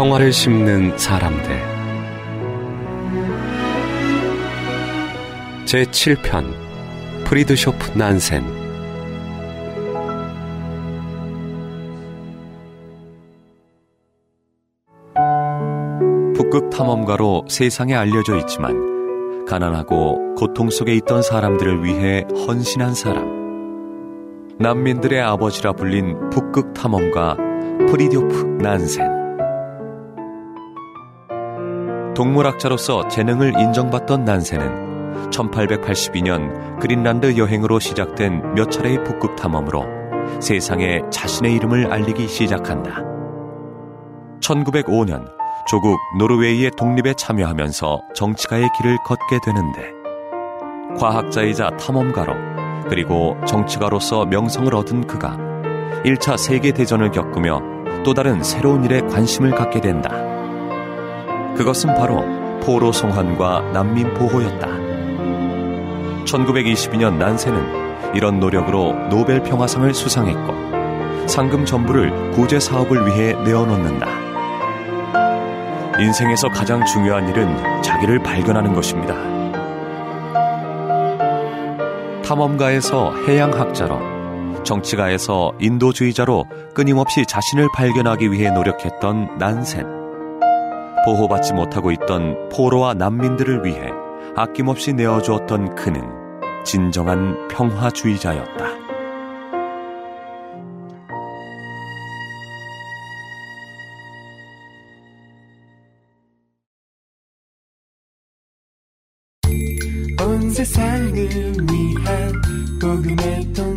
평화를 심는 사람들. 제7편 프리드쇼프 난센. 북극 탐험가로 세상에 알려져 있지만 가난하고 고통 속에 있던 사람들을 위해 헌신한 사람. 난민들의 아버지라 불린 북극 탐험가 프리디오프 난센. 동물학자로서 재능을 인정받던 난센은 1882년 그린란드 여행으로 시작된 몇 차례의 북극 탐험으로 세상에 자신의 이름을 알리기 시작한다. 1905년 조국 노르웨이의 독립에 참여하면서 정치가의 길을 걷게 되는데 과학자이자 탐험가로 그리고 정치가로서 명성을 얻은 그가 1차 세계대전을 겪으며 또 다른 새로운 일에 관심을 갖게 된다. 그것은 바로 포로 송환과 난민 보호였다. 1922년 난세는 이런 노력으로 노벨 평화상을 수상했고 상금 전부를 구제 사업을 위해 내어놓는다. 인생에서 가장 중요한 일은 자기를 발견하는 것입니다. 탐험가에서 해양학자로 정치가에서 인도주의자로 끊임없이 자신을 발견하기 위해 노력했던 난센. 보호받지 못하고 있던 포로와 난민들을 위해 아낌없이 내어주었던 그는 진정한 평화주의자였다. 온 세상을 위한 복음의 통